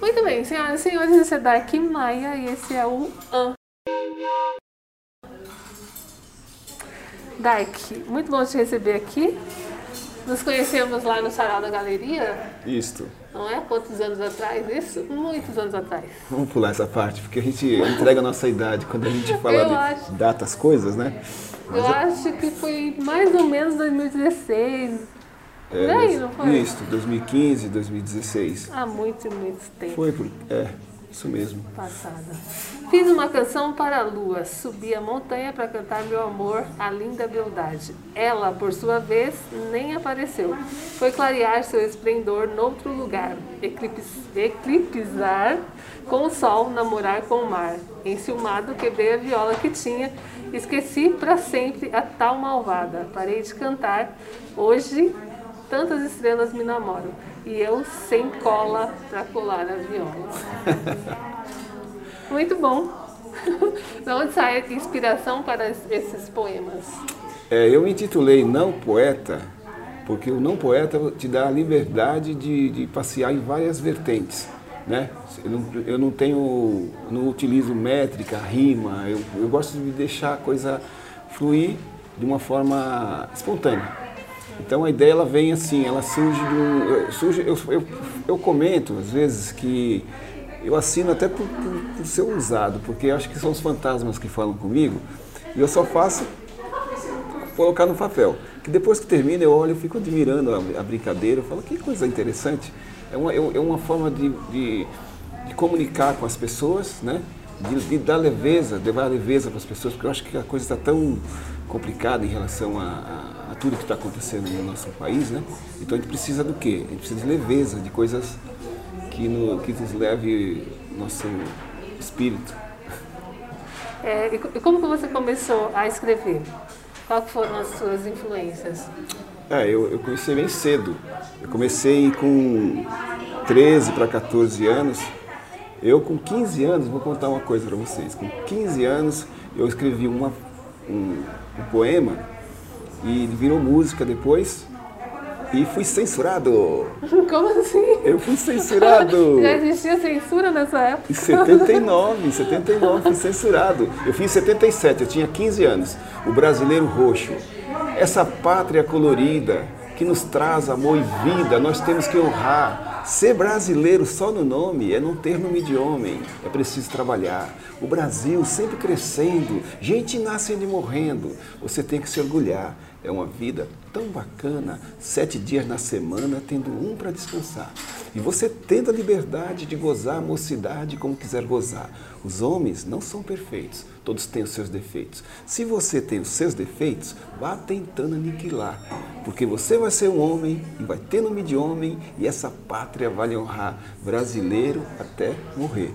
Muito bem, senhoras e senhores, esse é Dark Maia e esse é o An. Dark, muito bom te receber aqui. Nos conhecemos lá no Sarau da Galeria, Isto. não é? Quantos anos atrás isso? Muitos anos atrás. Vamos pular essa parte, porque a gente entrega a nossa idade quando a gente fala Eu de acho. datas, coisas, né? Eu acho que foi mais ou menos 2016. É, não foi? Isso, 2015, 2016. Há muito, muito tempo Foi, por, é, isso mesmo. passada. Fiz uma canção para a lua, subi a montanha para cantar meu amor, a linda beldade. Ela, por sua vez, nem apareceu. Foi clarear seu esplendor noutro lugar, eclipsar com o sol, namorar com o mar. Enciumado, quebrei a viola que tinha, esqueci para sempre a tal malvada. Parei de cantar. Hoje, tantas estrelas me namoram. E eu sem cola para colar a viola. Muito bom. De onde sai a inspiração para esses poemas? É, eu intitulei Não Poeta, porque o não poeta te dá a liberdade de, de passear em várias vertentes. Né? Eu, não, eu não tenho, não utilizo métrica, rima, eu, eu gosto de deixar a coisa fluir de uma forma espontânea. Então a ideia ela vem assim, ela surge de um. Surge, eu, eu, eu comento às vezes que eu assino até por, por, por ser usado, porque acho que são os fantasmas que falam comigo, e eu só faço colocar no papel. Que depois que termina eu olho, eu fico admirando a, a brincadeira, eu falo que coisa interessante. É uma, é uma forma de, de, de comunicar com as pessoas, né? De, de dar leveza, de dar leveza para as pessoas, porque eu acho que a coisa está tão complicada em relação a, a, a tudo que está acontecendo no nosso país, né? Então a gente precisa do quê? A gente precisa de leveza, de coisas que, no, que nos leve nosso espírito. É, e e como que você começou a escrever? Quais foram as suas influências? É, eu, eu comecei bem cedo. Eu comecei com 13 para 14 anos. Eu, com 15 anos, vou contar uma coisa para vocês. Com 15 anos, eu escrevi uma, um, um poema e virou música depois e fui censurado. Como assim? Eu fui censurado. Já existia censura nessa época? Em 79, em 79 fui censurado. Eu fiz em 77, eu tinha 15 anos. O brasileiro roxo. Essa pátria colorida que nos traz amor e vida, nós temos que honrar. Ser brasileiro só no nome é não ter nome de homem. É preciso trabalhar. O Brasil sempre crescendo, gente nascendo e morrendo. Você tem que se orgulhar. É uma vida tão bacana, sete dias na semana, tendo um para descansar. E você tendo a liberdade de gozar a mocidade como quiser gozar. Os homens não são perfeitos, todos têm os seus defeitos. Se você tem os seus defeitos, vá tentando aniquilar, porque você vai ser um homem e vai ter nome de homem e essa pátria vai lhe honrar, brasileiro até morrer.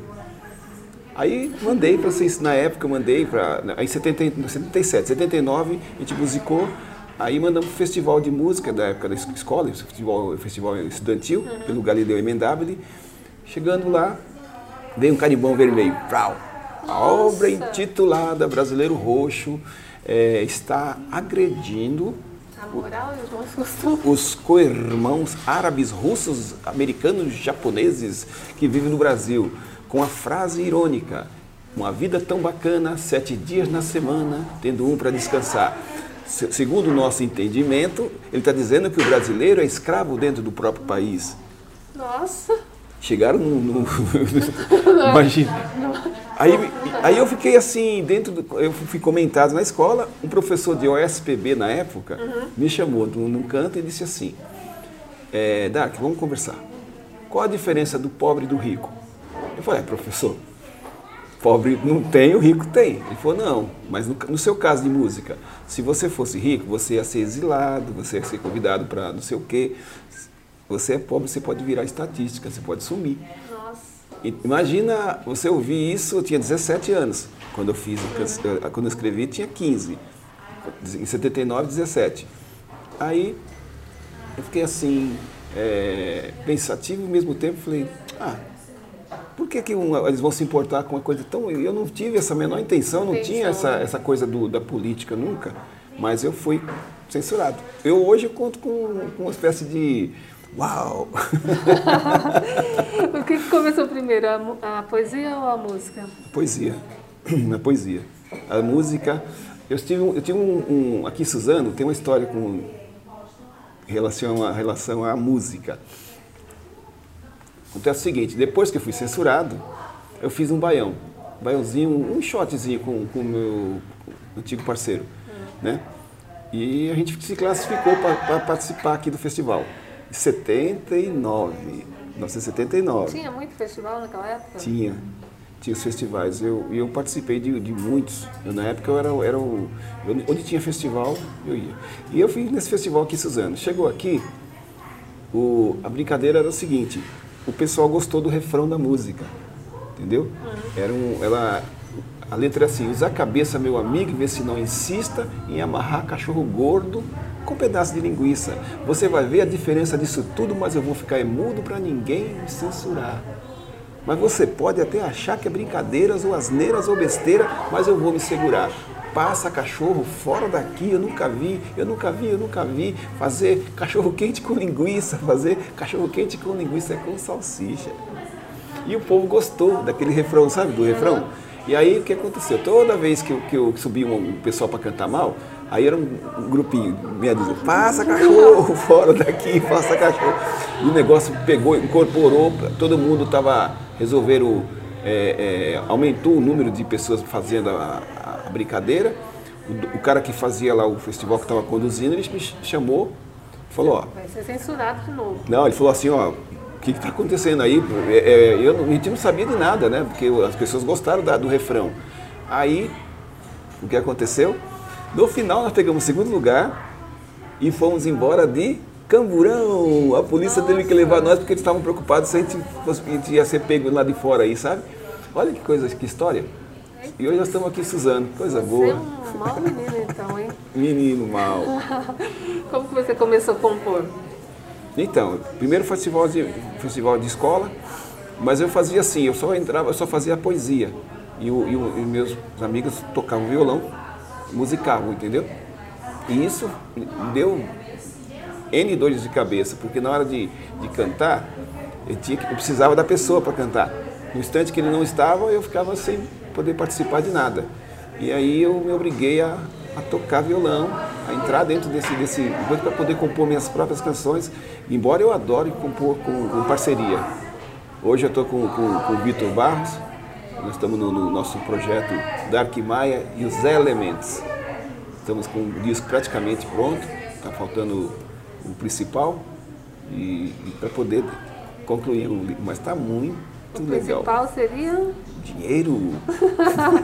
Aí mandei para vocês, na época eu mandei para. Aí em 70, 77, 79, a gente musicou. Aí mandamos pro festival de música da época da escola, festival, festival estudantil, pelo Galileu Emendabile. Chegando lá, veio um carimbão vermelho. Prau. A obra intitulada Brasileiro Roxo eh, está agredindo A moral e os bons costumes. os co-irmãos árabes, russos, americanos, japoneses que vivem no Brasil, com a frase irônica: uma vida tão bacana, sete dias na semana, tendo um para descansar. Se- Segundo o nosso entendimento, ele está dizendo que o brasileiro é escravo dentro do próprio país. Nossa! Chegaram no. no- Imagina. Aí, aí eu fiquei assim, dentro do. Eu fui comentado na escola, um professor de OSPB na época me chamou num, num canto e disse assim: é, Dark, vamos conversar. Qual a diferença do pobre e do rico? Eu falei, é, professor, pobre não tem, o rico tem. Ele falou, não, mas no, no seu caso de música, se você fosse rico, você ia ser exilado, você ia ser convidado para não sei o quê. Você é pobre, você pode virar estatística, você pode sumir. Nossa! Imagina você ouvir isso, eu tinha 17 anos. Quando eu fiz, quando eu escrevi, tinha 15. Em 79, 17. Aí eu fiquei assim, é, pensativo e ao mesmo tempo falei, ah, por que, que um- eles vão se importar com uma coisa tão. Eu não tive essa menor intenção, não tinha essa, essa coisa do, da política nunca, mas eu fui censurado. Eu hoje eu conto com, com uma espécie de, Uau! o que, começou primeiro, a, a, poesia ou a música? Poesia, a poesia. A música, eu tive, eu tive um, um, aqui em Suzano, tem uma história com relação a relação à música. Acontece o seguinte, depois que eu fui censurado, eu fiz um baião, um baiãozinho, um shotzinho com o meu antigo parceiro, né? E a gente se classificou para participar aqui do festival. 79, 1979. Tinha muito festival naquela época? Tinha, tinha os festivais. Eu, eu participei de, de muitos. Eu, na época eu era, era o. Eu, onde tinha festival, eu ia. E eu fui nesse festival aqui, Suzano. Chegou aqui, o, a brincadeira era o seguinte: o pessoal gostou do refrão da música. Entendeu? Uhum. Era um, ela, a letra é assim: usa a cabeça, meu amigo, vê se não insista em amarrar cachorro gordo com um pedaço de linguiça. Você vai ver a diferença disso tudo, mas eu vou ficar mudo para ninguém me censurar. Mas você pode até achar que é brincadeiras ou asneiras ou besteira, mas eu vou me segurar. Passa cachorro fora daqui, eu nunca vi, eu nunca vi, eu nunca vi. Fazer cachorro quente com linguiça, fazer cachorro quente com linguiça com salsicha. E o povo gostou daquele refrão, sabe do refrão? E aí o que aconteceu? Toda vez que eu, que eu subi um, pessoal para cantar mal, aí era um, grupinho, me dizendo, passa cachorro fora daqui, passa cachorro. E o negócio pegou, incorporou, todo mundo estava, resolveram, é, é, aumentou o número de pessoas fazendo a, a brincadeira. O, o, cara que fazia lá o festival que estava conduzindo, ele me chamou, falou, ó... Vai ser censurado de novo. Não, ele falou assim, ó, que está acontecendo aí? É, é, eu, a gente não sabia de nada, né? Porque as pessoas gostaram da, do refrão. Aí, o que aconteceu? No final, nós pegamos o segundo lugar e fomos embora de Camburão. A polícia Nossa. teve que levar nós porque eles estavam preocupados se a gente, a gente ia ser pego lá de fora aí, sabe? Olha que coisa, que história. E hoje nós estamos aqui Suzano, coisa você boa. Você é um mau menino então, hein? Menino mal. Como que você começou a compor? Então, primeiro festival de, festival de escola, mas eu fazia assim, eu só entrava, eu só fazia poesia. E, o, e, o, e meus amigos tocavam violão, musicavam, entendeu? E isso deu N dores de cabeça, porque na hora de, de cantar, eu, tinha, eu precisava da pessoa para cantar. No instante que ele não estava, eu ficava sem poder participar de nada. E aí eu me obriguei a, a tocar violão, a entrar dentro desse, desse para poder compor minhas próprias canções, embora eu adore compor com, com parceria. Hoje eu estou com, com, com o Vitor Barros, nós estamos no, no, nosso projeto Dark Maia e os Elementos. Estamos com o disco praticamente pronto, está faltando o principal e, e para poder concluir o livro, mas está muito o legal. O principal seria? Dinheiro.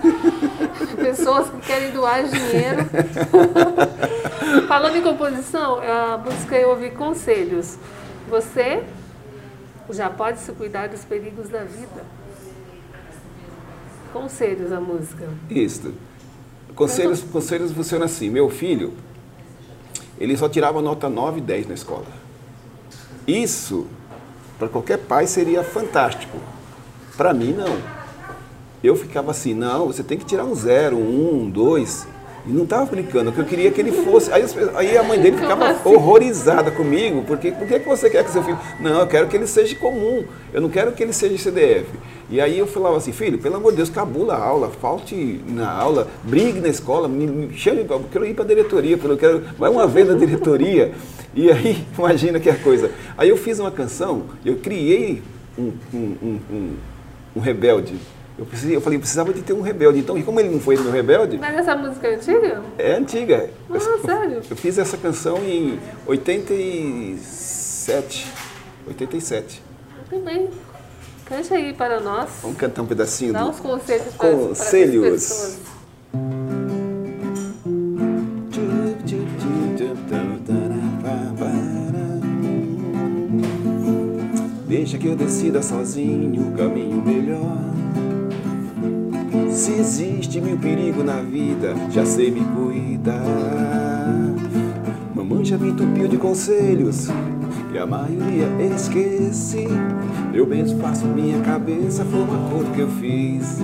Pessoas que querem doar dinheiro. Falando em composição, busquei ouvir conselhos. Você já pode se cuidar dos perigos da vida. Conselhos a música. Isso. Conselhos, conselhos funcionam assim. Meu filho, ele só tirava nota 9 e 10 na escola. Isso, para qualquer pai, seria fantástico. Para mim, não. Eu ficava assim, não, você tem que tirar um zero, um, dois. E não estava brincando, porque eu queria que ele fosse. Aí, aí a mãe dele ficava assim? horrorizada comigo, porque por que, que você quer que seu filho. Não, eu quero que ele seja comum, eu não quero que ele seja CDF. E aí eu falava assim, filho, pelo amor de Deus, cabula a aula, falte na aula, brigue na escola, me, me chame, eu quero ir para a diretoria, eu quero. Vai uma vez na diretoria. E aí, imagina que é a coisa. Aí eu fiz uma canção, eu criei um, um, um, um rebelde eu, precisei, eu falei, eu precisava de ter um rebelde. Então, e como ele não foi meu rebelde. Mas essa música é antiga? É antiga. Ah, eu, sério? Eu fiz essa canção em 87. 87. Muito bem. Cante aí para nós. Vamos cantar um pedacinho Dá do... uns conselhos para, conselhos. para as pessoas. Deixa que eu decida sozinho o caminho melhor. Se existe mil perigo na vida, já sei me cuidar. Mamãe já me entupiu de conselhos e a maioria esqueci. Eu mesmo faço minha cabeça, foi uma cor que eu fiz.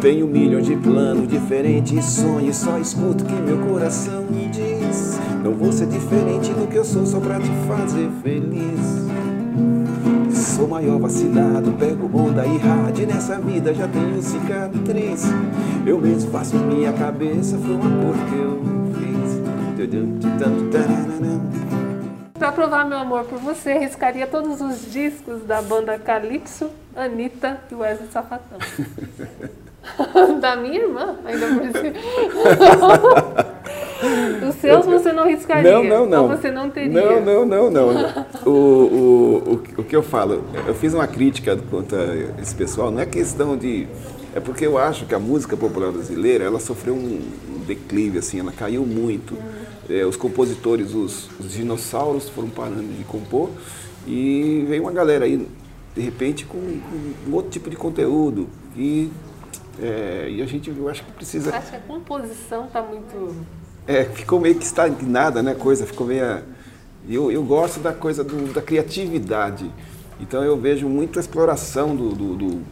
Tenho milhões de planos diferentes, sonhos, só escuto que meu coração me diz. Não vou ser diferente do que eu sou só pra te fazer feliz. Sou maior vacilado, pego onda e rádio nessa vida já tenho cicatriz. Eu mesmo faço minha cabeça, foi um amor que eu fiz. Pra provar meu amor por você, riscaria todos os discos da banda Calypso, Anitta e Wesley Safatão. da minha irmã, ainda por cima. Os seus você não riscaria? Não, não, não. Ou você não teria? Não, não, não, não. o, o, o, o que eu falo, eu fiz uma crítica contra esse pessoal, não é questão de... É porque eu acho que a música popular brasileira, ela sofreu um declive, assim, ela caiu muito. É, os compositores, os, os dinossauros foram parando de compor e veio uma galera aí, de repente, com, com um outro tipo de conteúdo. E, é, e a gente, eu acho que precisa... Acho que a composição está muito é, ficou meio que estagnada, né? Coisa, ficou meio. Eu, eu gosto da coisa do, da criatividade. Então eu vejo muita exploração do, do, do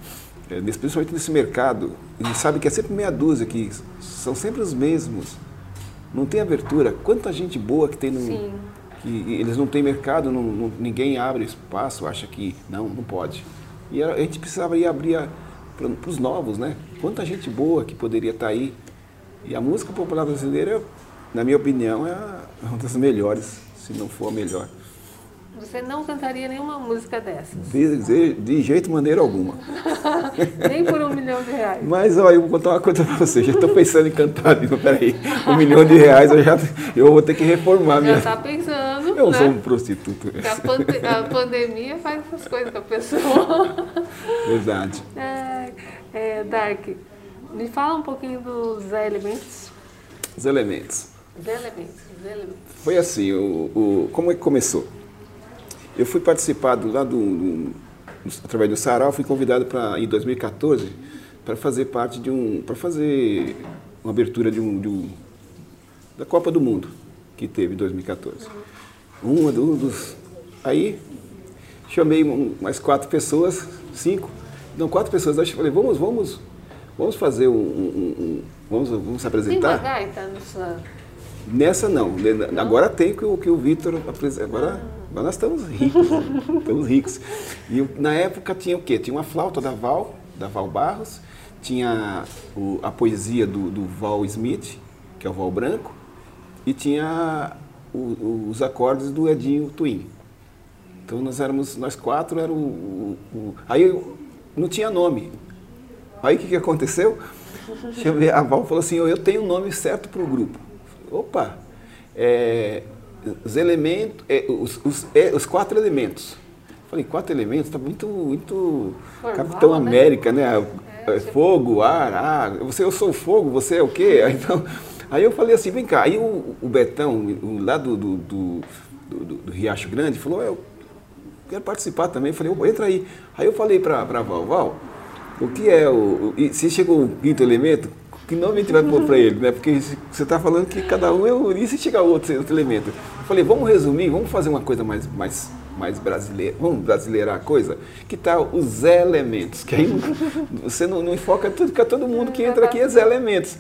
é, principalmente nesse mercado. E sabe que é sempre meia dúzia que são sempre os mesmos. Não tem abertura. Quanta gente boa que tem no. Sim. Que eles não têm mercado, não, não, ninguém abre espaço, acha que não, não pode. E a, a gente precisava ir abrir para os novos, né? Quanta gente boa que poderia estar tá aí. E a música popular brasileira na minha opinião, é uma das melhores, se não for a melhor. Você não cantaria nenhuma música dessas? De, de, de jeito maneira alguma. Nem por um milhão de reais. Mas olha, eu vou contar uma coisa para você. Já estou pensando em cantar. Digo, peraí, um milhão de reais eu já eu vou ter que reformar. Já minha... está pensando. Eu né? sou um prostituto. A, pande a, pandemia faz essas coisas com a pessoa. Verdade. É, é, Dark, me fala um pouquinho dos elementos. Os elementos. Os elementos, os elementos. Foi assim, o, o, como é que começou? Eu fui participar do, lá do, do através do Sarau, fui convidado para em 2014 para fazer parte de um, para fazer uma abertura de um, de um, da Copa do Mundo que teve em 2014. Uhum. Um, dos, aí chamei mais quatro pessoas, cinco, não quatro pessoas, acho que falei vamos, vamos, vamos fazer um, um, um vamos, vamos se apresentar. Tem uma gaita no Nessa não. não. Agora tem o, que o Vitor apresenta. Agora, agora nós estamos ricos. Né? estamos ricos. E na época tinha o quê? Tinha uma flauta da Val, da Val Barros, tinha o, a poesia do, do, Val Smith, que é o Val Branco, e tinha o, os acordes do Edinho Twin. Então nós éramos, nós quatro era o, o aí não tinha nome. Aí o que, que aconteceu? A Val falou assim, eu tenho o nome certo para o grupo opa, é, os elementos, é, os, os, é, os, quatro elementos. Falei, quatro elementos, está muito, muito Formal, Capitão né? América, né? É, tipo... Fogo, ar, água. Você, eu sou o fogo, você é o quê? Então, aí eu falei assim, vem cá. Aí o, o Betão, o, lá do, do, do, do, Riacho Grande, falou, eu quero participar também. Eu falei, entra aí. Aí eu falei para a Val, Val, o que é o. Se chegou o quinto elemento, que nome a gente vai pôr para ele, né? Porque você está falando que cada um é um e chega outro, outro elemento. Eu falei, vamos resumir, vamos fazer uma coisa mais, mais, mais brasileira, vamos brasileirar a coisa? Que tal os elementos? Que aí você não, não enfoca tudo, que todo mundo que entra aqui é os elementos.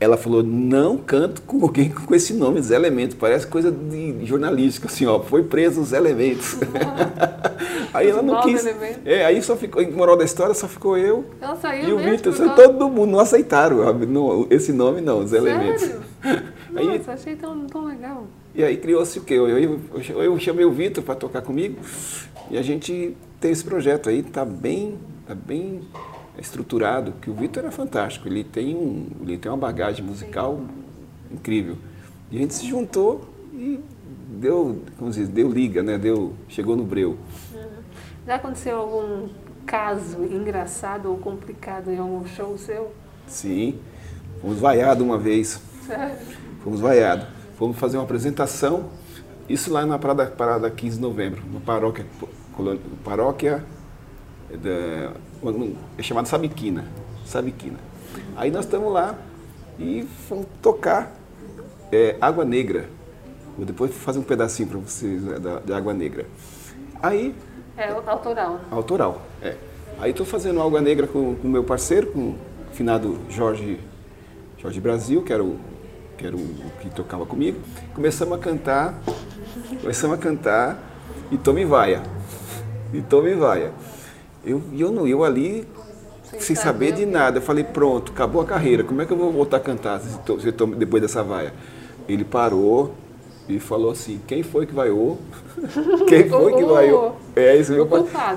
Ela falou, não canto com alguém com esse nome, Zé Elementos. Parece coisa de jornalística, assim, ó. Foi preso os elementos. aí ela não quis. É, aí só ficou, em moral da história, só ficou eu ela e o Vitor. Todo mundo não aceitaram esse nome, não, Zé Elementos. Aí, Nossa, achei tão, tão legal. E aí criou-se o quê? Eu, eu, eu, chamei o Vitor para tocar comigo e a gente tem esse projeto aí, tá bem, tá bem estruturado, que o Vitor é fantástico, ele tem, um, ele tem uma bagagem musical incrível. E a gente se juntou e deu, como diz, deu liga, né? Deu, chegou no breu. Já aconteceu algum caso engraçado ou complicado em algum show seu? Sim, fomos vaiados uma vez. Sério? Fomos vaiados. Fomos fazer uma apresentação, isso lá na Parada, Parada 15 de novembro, na paróquia, paróquia da, é chamado Sabiquina. Sabiquina. Aí nós estamos lá e fomos tocar é, Água Negra. Vou depois fazer um pedacinho para vocês né, da, de Água Negra. Aí. É autoral. Autoral, é. Aí estou fazendo Água Negra com o meu parceiro, com finado Jorge, Jorge Brasil, que era o que era o que tocava comigo. Começamos a cantar, começamos a cantar e tome vaia. E tome vaia. Eu, eu, não, eu ali, sem, sem saber de nada, eu falei, pronto, acabou a carreira, como é que eu vou voltar a cantar se, se, depois dessa vaia? Ele parou e falou assim, quem foi que vaiou? Quem foi que vaiou? É isso mesmo.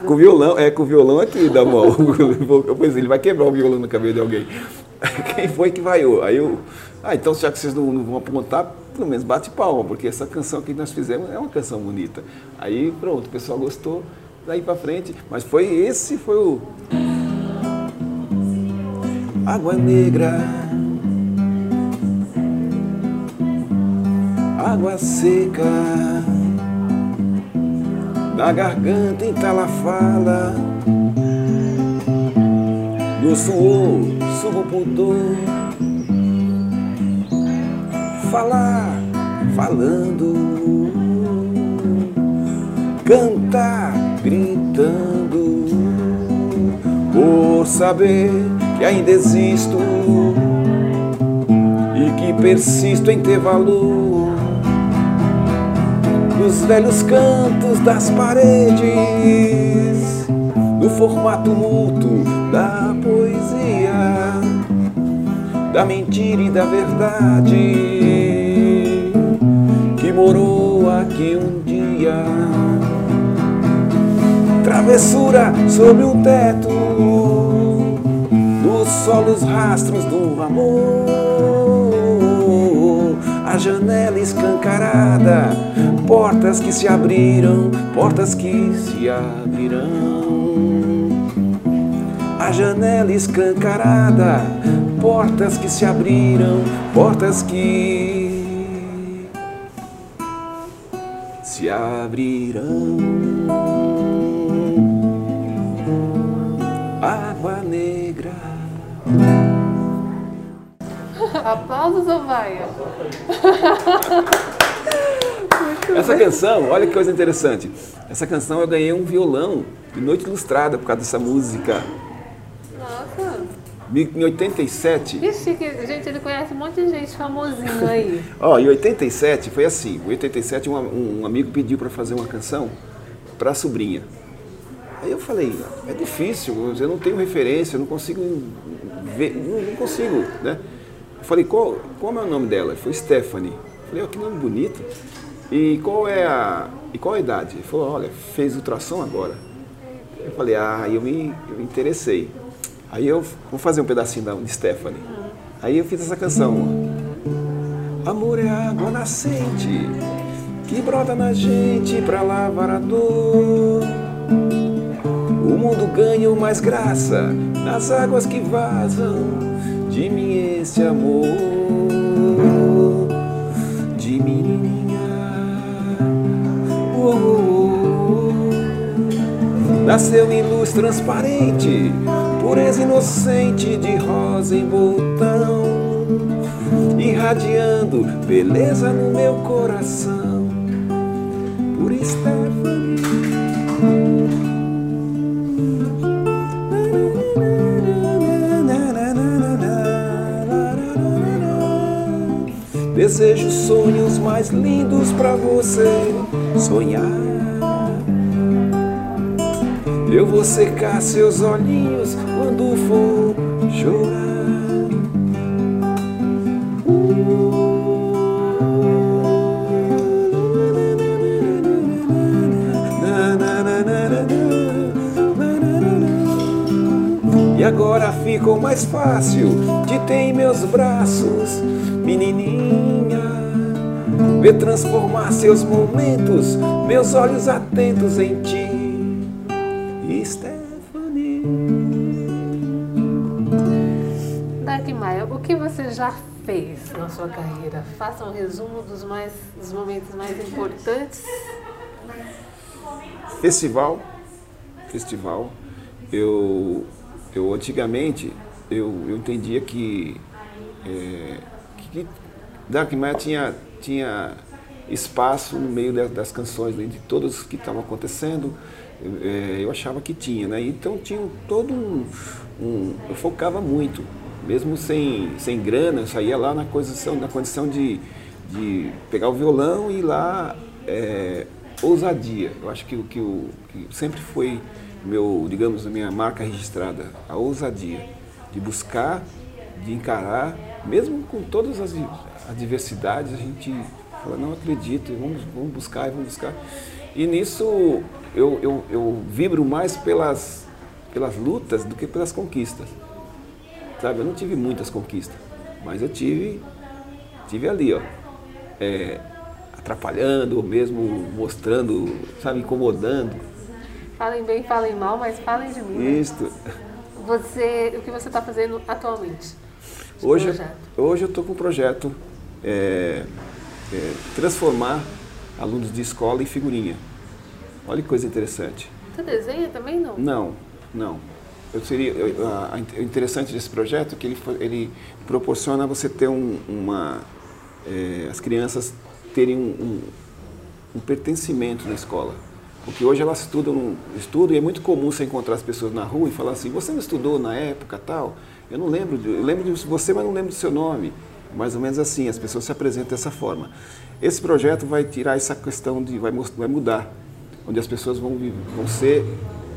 Com o violão, é com o violão aqui da mão. pois ele vai quebrar o violão na cabeça de alguém. Quem foi que vaiou? Aí eu, ah, então já que vocês não, não vão apontar, pelo menos bate palma, porque essa canção que nós fizemos é uma canção bonita. Aí pronto, o pessoal gostou, daí para frente, mas foi esse foi o Água Negra. Água seca na garganta entalafala. No suor subo pudor falar, falando, cantar, gritando, por saber que ainda existo e que persisto em ter valor. Nos velhos cantos das paredes, no formato mútuo da poesia da mentira e da verdade que morou aqui um dia. Travessura sobre um teto, dos solos rastros do amor. A janela escancarada, portas que se abriram, portas que se abrirão. A janela escancarada, portas que se abriram, portas que se abrirão. Água negra. Aplausos ou vaia? Essa canção, olha que coisa interessante. Essa canção eu ganhei um violão de noite ilustrada por causa dessa música em 87. Ixi, gente, ele conhece um monte de gente famosinho aí. Ó, em 87 foi assim. Em 87 um, um amigo pediu para fazer uma canção para a sobrinha. Aí eu falei, é difícil, eu não tenho referência, eu não consigo ver, não, não consigo, né? Eu falei, qual, qual é o nome dela? Foi Stephanie. Eu falei, oh, que nome bonito. E qual é a, e qual a idade? Ele falou, olha, fez ultrassom agora. Eu falei, ah, eu me, eu me interessei. Aí eu vou fazer um pedacinho da de Stephanie. Aí eu fiz essa canção. Amor é água nascente que brota na gente pra lavar a dor. O mundo ganha mais graça nas águas que vazam de mim esse amor. De menininha. Nasceu em luz transparente pureza inocente de rosa em botão, irradiando beleza no meu coração. Por Stephanie. Desejo sonhos mais lindos para você sonhar. Eu vou secar seus olhinhos quando for chorar. E agora ficou mais fácil de ter em meus braços, menininha. Ver transformar seus momentos, meus olhos atentos em ti. já fez na sua carreira? Faça um resumo dos, mais, dos momentos mais importantes. Festival. Festival. Eu, eu antigamente, eu, eu entendia que, é, que Dark Maia tinha, tinha espaço no meio das, das canções, de todas que estavam acontecendo, é, eu achava que tinha, né? Então tinha todo um, um, Eu focava muito mesmo sem, sem grana, eu saía lá na condição, na condição de, de pegar o violão e ir lá é, ousadia. Eu acho que o que, que sempre foi meu, digamos, a minha marca registrada, a ousadia de buscar, de encarar, mesmo com todas as adversidades, a gente fala, não acredito, vamos, vamos buscar, vamos buscar. E nisso eu, eu, eu vibro mais pelas, pelas lutas do que pelas conquistas. Sabe, eu não tive muitas conquistas, mas eu tive, tive ali, ó, é, atrapalhando, ou mesmo mostrando, sabe, incomodando. Falem bem, falem mal, mas falem de mim. Né? Isso. Você, o que você está fazendo atualmente? Hoje, hoje eu estou com um projeto é, é, transformar alunos de escola em figurinha. Olha que coisa interessante. Você desenha também não? Não, não. Eu seria, eu, a, o interessante desse projeto é que ele, ele proporciona você ter um, uma, é, as crianças terem um, um, um, pertencimento na escola. Porque hoje elas estudam, estudam e é muito comum você encontrar as pessoas na rua e falar assim, você não estudou na época tal? Eu não lembro, de, eu lembro de você, mas não lembro do seu nome. Mais ou menos assim, as pessoas se apresentam dessa forma. Esse projeto vai tirar essa questão de, vai, vai mudar, onde as pessoas vão, vão, ser,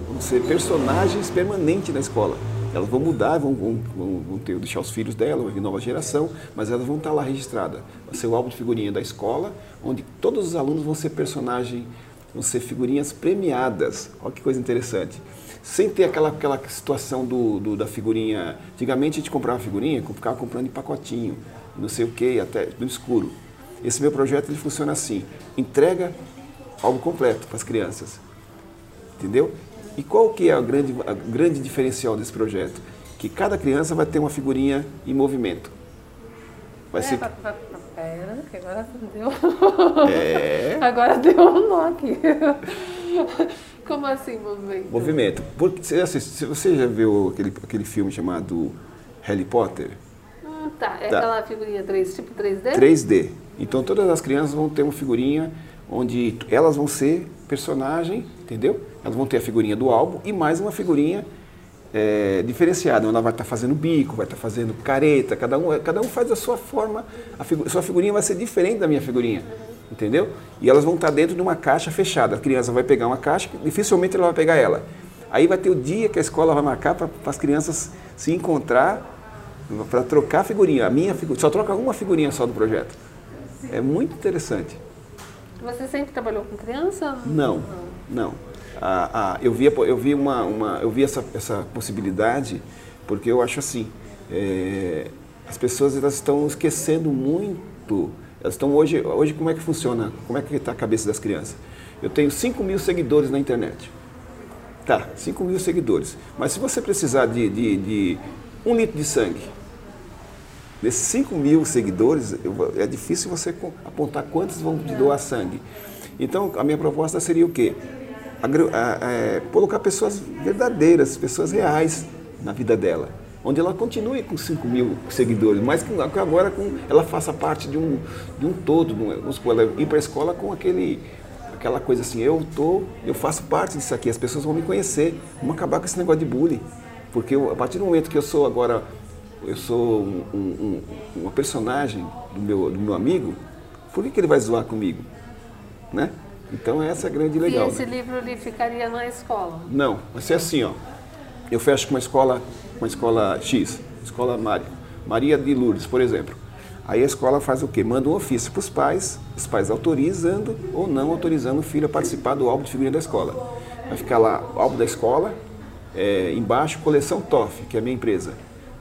vão ser personagens permanentes na escola. Elas vão mudar, vão, vão, vão ter, deixar os filhos dela, vai vir nova geração, mas elas vão estar lá registradas. Vai ser o álbum de figurinha da escola, onde todos os alunos vão ser personagens, vão ser figurinhas premiadas. Olha que coisa interessante sem ter aquela, aquela situação do, do, da figurinha. Antigamente a gente comprava figurinha, ficava comprando em pacotinho, não sei o que, até no escuro. Esse meu projeto ele funciona assim: entrega algo completo para as crianças. Entendeu? E qual que é a grande, a grande diferencial desse projeto? Que cada criança vai ter uma figurinha em movimento. Vai é, ser... Pera, que agora deu. É. Agora deu um nó aqui. Como assim, movimento? Movimento. Porque, se você já viu aquele, aquele filme chamado Harry Potter? Hum, tá. É tá. aquela figurinha 3, tipo 3D? 3D. Então todas as crianças vão ter uma figurinha onde elas vão ser personagem, entendeu? Elas vão ter a figurinha do álbum e mais uma figurinha é, diferenciada. Ela vai estar tá fazendo bico, vai estar tá fazendo careta, cada um, cada um faz a sua forma. A figu sua figurinha vai ser diferente da minha figurinha entendeu? E elas vão estar dentro de uma caixa fechada. A criança vai pegar uma caixa, dificilmente ela vai pegar ela. Aí vai ter o dia que a escola vai marcar para as crianças se encontrar para trocar figurinha. A minha figurinha, só troca uma figurinha só do projeto. É muito interessante. Você sempre trabalhou com criança? Não, não. Ah, ah, eu vi, eu vi, uma, uma, eu vi essa, essa possibilidade porque eu acho assim, é, as pessoas elas estão esquecendo muito elas estão hoje, hoje como é que funciona? Como é que está a cabeça das crianças? Eu tenho 5 mil seguidores na internet. Tá, 5 mil seguidores. Mas se você precisar de, de, de um litro de sangue, desses 5 mil seguidores, é difícil você apontar quantos vão te doar sangue. Então, a minha proposta seria o quê? É, colocar pessoas verdadeiras, pessoas reais na vida dela onde ela continue com 5 mil seguidores, mas que agora com, ela faça parte de um, de um todo, vamos supor, ela ir para a escola com aquele, aquela coisa assim, eu tô, eu faço parte disso aqui, as pessoas vão me conhecer, vamos acabar com esse negócio de bullying, porque eu, a partir do momento que eu sou agora, eu sou um, um, uma personagem do meu, do meu amigo, por que, que ele vai zoar comigo? Né? Então essa é a grande legal. E esse né? livro ele ficaria na escola? Não, vai ser assim, ó. Eu fecho com uma escola uma escola X, escola Maria, Maria de Lourdes, por exemplo. Aí a escola faz o quê? Manda um ofício para os pais, os pais autorizando ou não autorizando o filho a participar do álbum de figurinha da escola. Vai ficar lá o álbum da escola, é, embaixo coleção TOF, que é a minha empresa.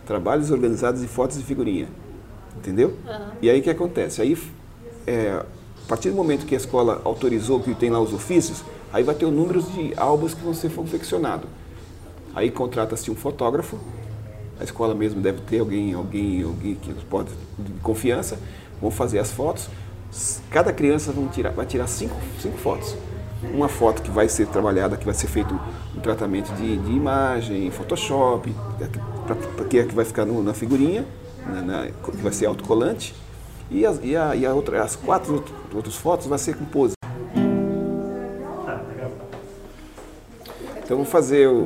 Trabalhos organizados de fotos e figurinha. Entendeu? Uhum. E aí o que acontece? Aí, é, a partir do momento que a escola autorizou que tem lá os ofícios, aí vai ter o número de álbuns que vão ser confeccionados. Aí contrata-se um fotógrafo, a escola mesmo deve ter alguém, alguém, alguém que pode de confiança, vão fazer as fotos. Cada criança vão tirar, vai tirar cinco, cinco fotos. Uma foto que vai ser trabalhada, que vai ser feito um tratamento de, de imagem, Photoshop, que é que vai ficar no, na figurinha, né, na, que vai ser autocolante. E, as, e, a, e a outra, as quatro outras fotos vai ser com pose. Então vou fazer o.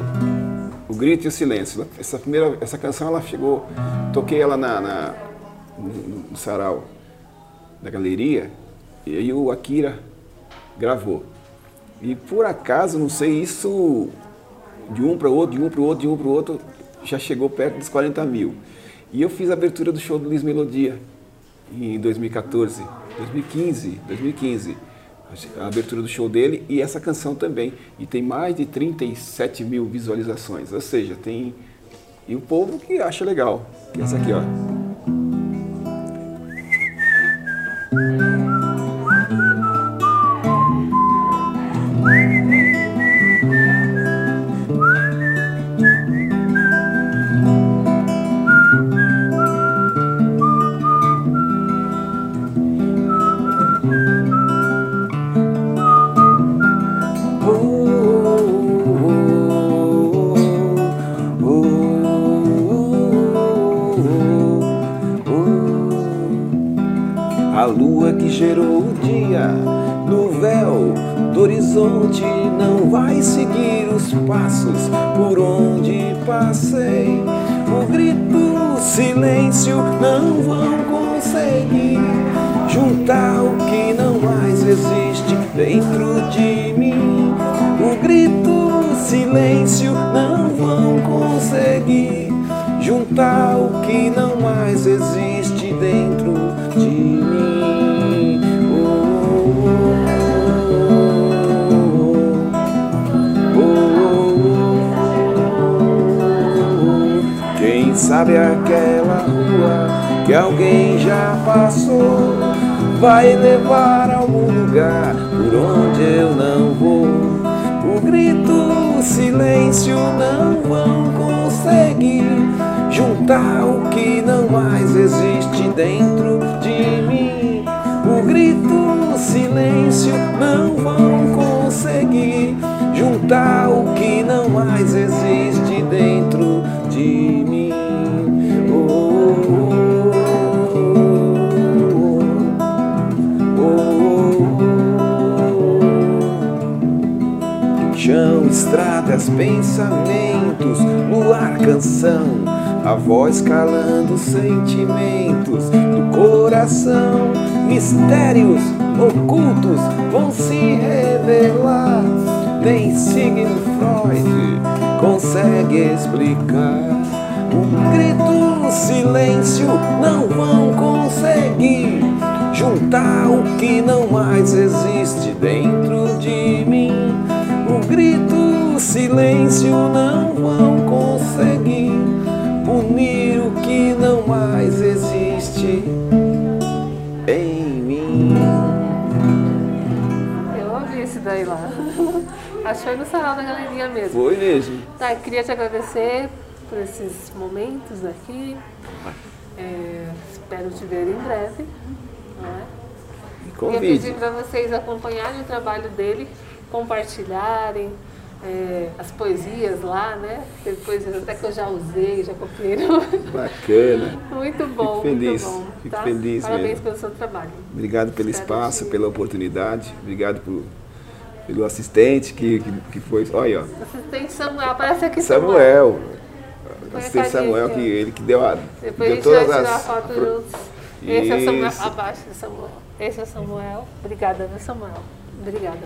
Grito e o Silêncio. Essa primeira, essa canção ela chegou, toquei ela na, na no, no sarau da galeria e aí o Akira gravou. E por acaso, não sei, isso de um para o outro, de um para o outro, de um para o outro, já chegou perto dos 40 mil. E eu fiz a abertura do show do Luiz Melodia em 2014, 2015, 2015. A abertura do show dele e essa canção também. E tem mais de 37 mil visualizações. Ou seja, tem. E o povo que acha legal. É essa aqui, ó. Silêncio não vão conseguir juntar o que não mais existe dentro de mim. O grito, o silêncio não vão conseguir juntar o que não mais existe dentro de mim. Sabe aquela rua que alguém já passou vai levar a algum lugar por onde eu não vou. O grito, o silêncio não vão conseguir juntar o que não mais existe dentro de mim. O grito, o silêncio não vão conseguir juntar o que não mais existe estradas, pensamentos, luar, canção a voz calando sentimentos do coração. Mistérios ocultos vão se revelar. Nem Sigmund Freud consegue explicar. O grito, silêncio não vão conseguir juntar o que não mais existe dentro de mim. O grito, silêncio não vão conseguir unir o que não mais existe em mim. Eu ouvi esse daí lá. Acho que foi no sarau da galeria mesmo. Foi mesmo. Tá, queria te agradecer por esses momentos aqui. É, espero te ver em breve. Não é? Queria pedir para vocês acompanharem o trabalho dele, compartilharem, é, as poesias lá, né? Tem coisas até que eu já usei, já copiei. Bacana. muito bom, Fico feliz, muito bom. Fico tá? feliz Parabéns mesmo. pelo seu trabalho. Obrigado pelo Espero espaço, que- pela oportunidade. Obrigado por- pelo assistente que, que, que foi. Olha, ó, Assistente Samuel, aparece aqui Samuel. A Assistente Samuel, que ele que deu a. Depois a deu gente vai todas tirar a foto pro- juntos. Esse é o Samuel, Isso. abaixo do Samuel. Esse é o Samuel. Obrigada, viu, Samuel? Obrigada.